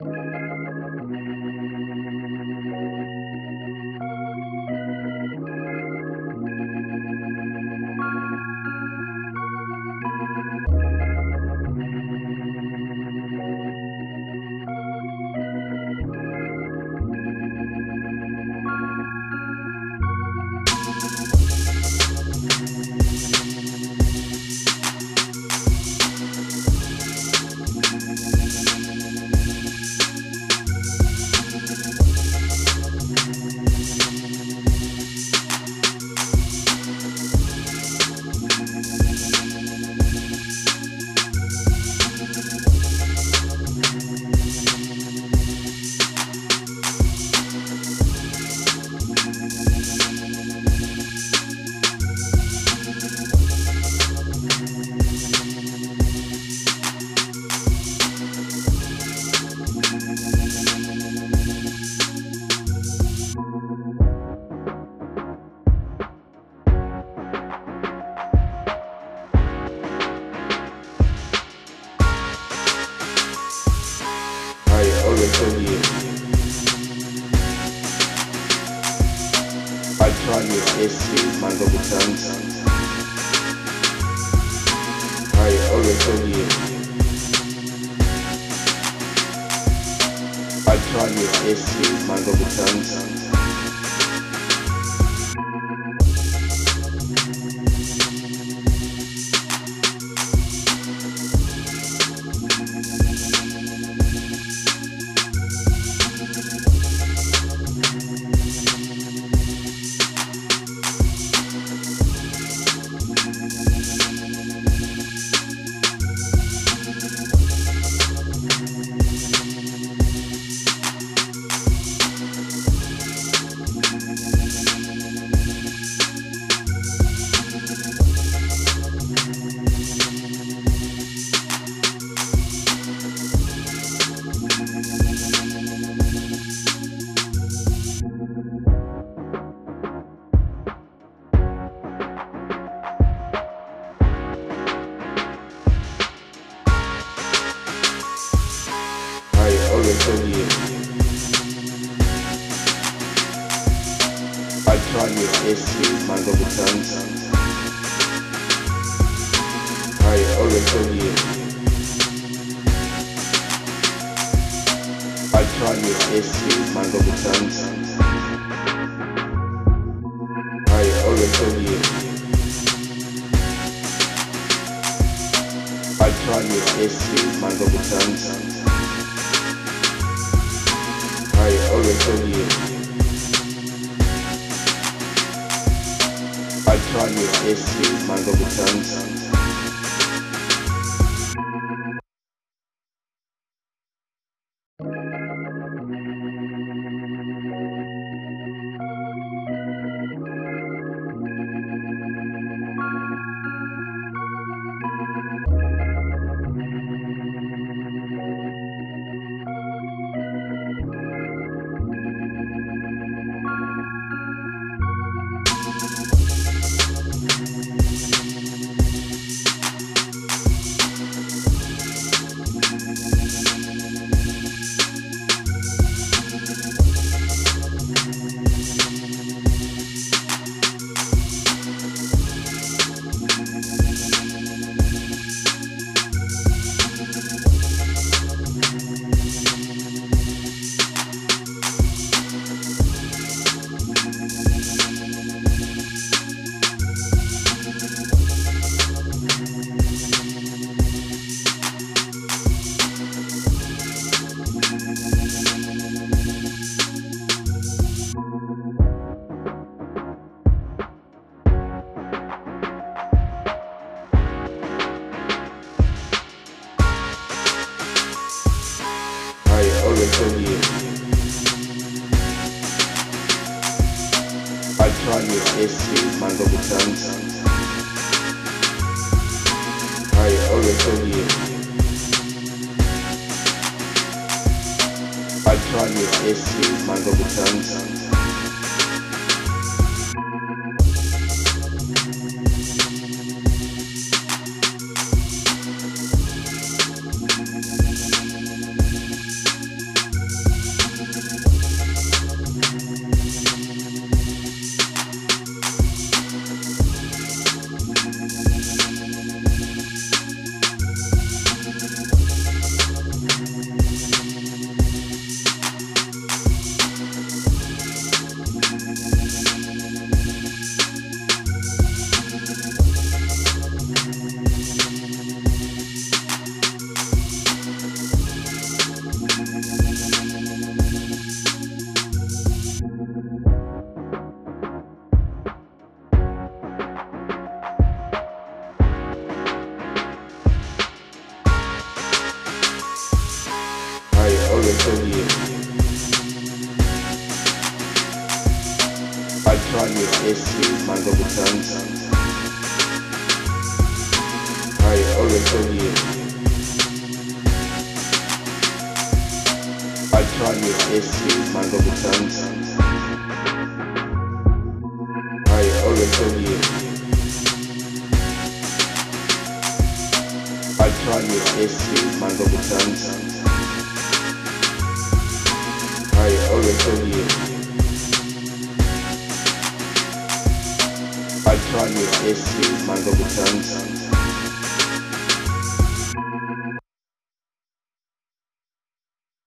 I Your AC, double times. I always tell you. I try your AC, my double times. I tell you. AC, my double times. I tell you. I try your AC, my double times. I tell you. I try your AC, my double times. Always tell you. I try your AC, my double times. I try your AC, my times. I always tell you. I try your AC, my times. Tell. I try your SC, my double chance. I always you. I try your SC, my double chance. I always you. I try your SC, my double chance. I always tell you. I try your SC, my double chance.